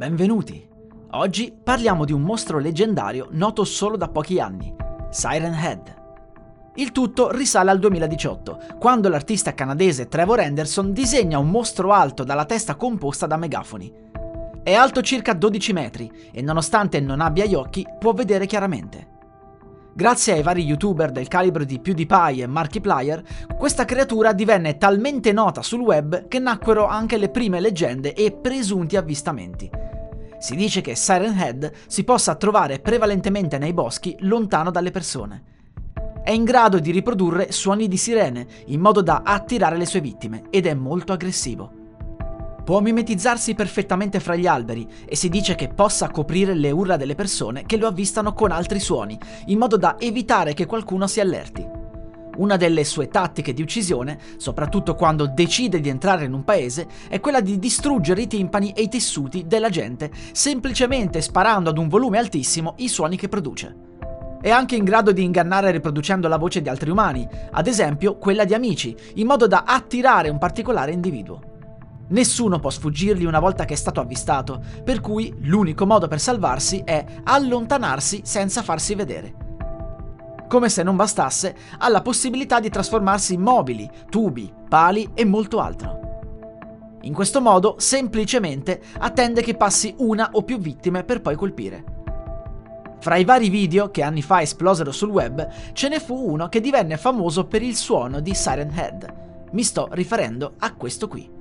Benvenuti! Oggi parliamo di un mostro leggendario noto solo da pochi anni, Siren Head. Il tutto risale al 2018, quando l'artista canadese Trevor Henderson disegna un mostro alto dalla testa composta da megafoni. È alto circa 12 metri e nonostante non abbia gli occhi può vedere chiaramente. Grazie ai vari youtuber del calibro di PewDiePie e Markiplier, questa creatura divenne talmente nota sul web che nacquero anche le prime leggende e presunti avvistamenti. Si dice che Siren Head si possa trovare prevalentemente nei boschi lontano dalle persone. È in grado di riprodurre suoni di sirene in modo da attirare le sue vittime ed è molto aggressivo. Può mimetizzarsi perfettamente fra gli alberi e si dice che possa coprire le urla delle persone che lo avvistano con altri suoni, in modo da evitare che qualcuno si allerti. Una delle sue tattiche di uccisione, soprattutto quando decide di entrare in un paese, è quella di distruggere i timpani e i tessuti della gente, semplicemente sparando ad un volume altissimo i suoni che produce. È anche in grado di ingannare riproducendo la voce di altri umani, ad esempio quella di amici, in modo da attirare un particolare individuo. Nessuno può sfuggirgli una volta che è stato avvistato, per cui l'unico modo per salvarsi è allontanarsi senza farsi vedere. Come se non bastasse, ha la possibilità di trasformarsi in mobili, tubi, pali e molto altro. In questo modo, semplicemente, attende che passi una o più vittime per poi colpire. Fra i vari video che anni fa esplosero sul web, ce ne fu uno che divenne famoso per il suono di Siren Head. Mi sto riferendo a questo qui.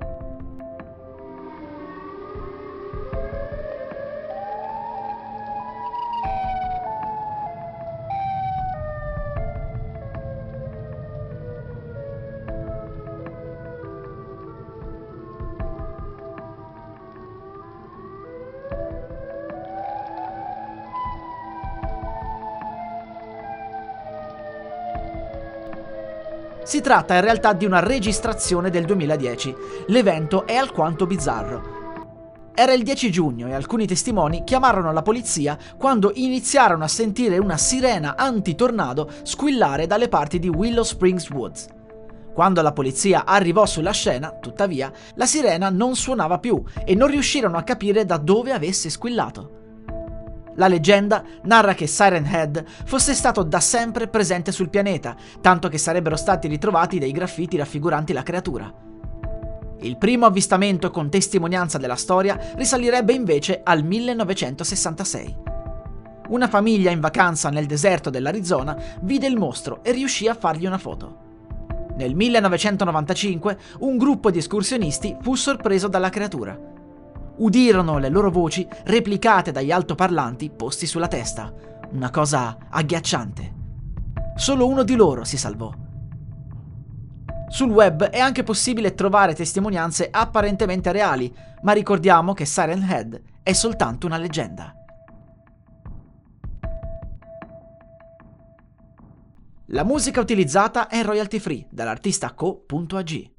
Si tratta in realtà di una registrazione del 2010. L'evento è alquanto bizzarro. Era il 10 giugno e alcuni testimoni chiamarono la polizia quando iniziarono a sentire una sirena anti-tornado squillare dalle parti di Willow Springs Woods. Quando la polizia arrivò sulla scena, tuttavia, la sirena non suonava più e non riuscirono a capire da dove avesse squillato. La leggenda narra che Siren Head fosse stato da sempre presente sul pianeta, tanto che sarebbero stati ritrovati dei graffiti raffiguranti la creatura. Il primo avvistamento con testimonianza della storia risalirebbe invece al 1966. Una famiglia in vacanza nel deserto dell'Arizona vide il mostro e riuscì a fargli una foto. Nel 1995 un gruppo di escursionisti fu sorpreso dalla creatura udirono le loro voci replicate dagli altoparlanti posti sulla testa. Una cosa agghiacciante. Solo uno di loro si salvò. Sul web è anche possibile trovare testimonianze apparentemente reali, ma ricordiamo che Siren Head è soltanto una leggenda. La musica utilizzata è royalty free dall'artista co.ag.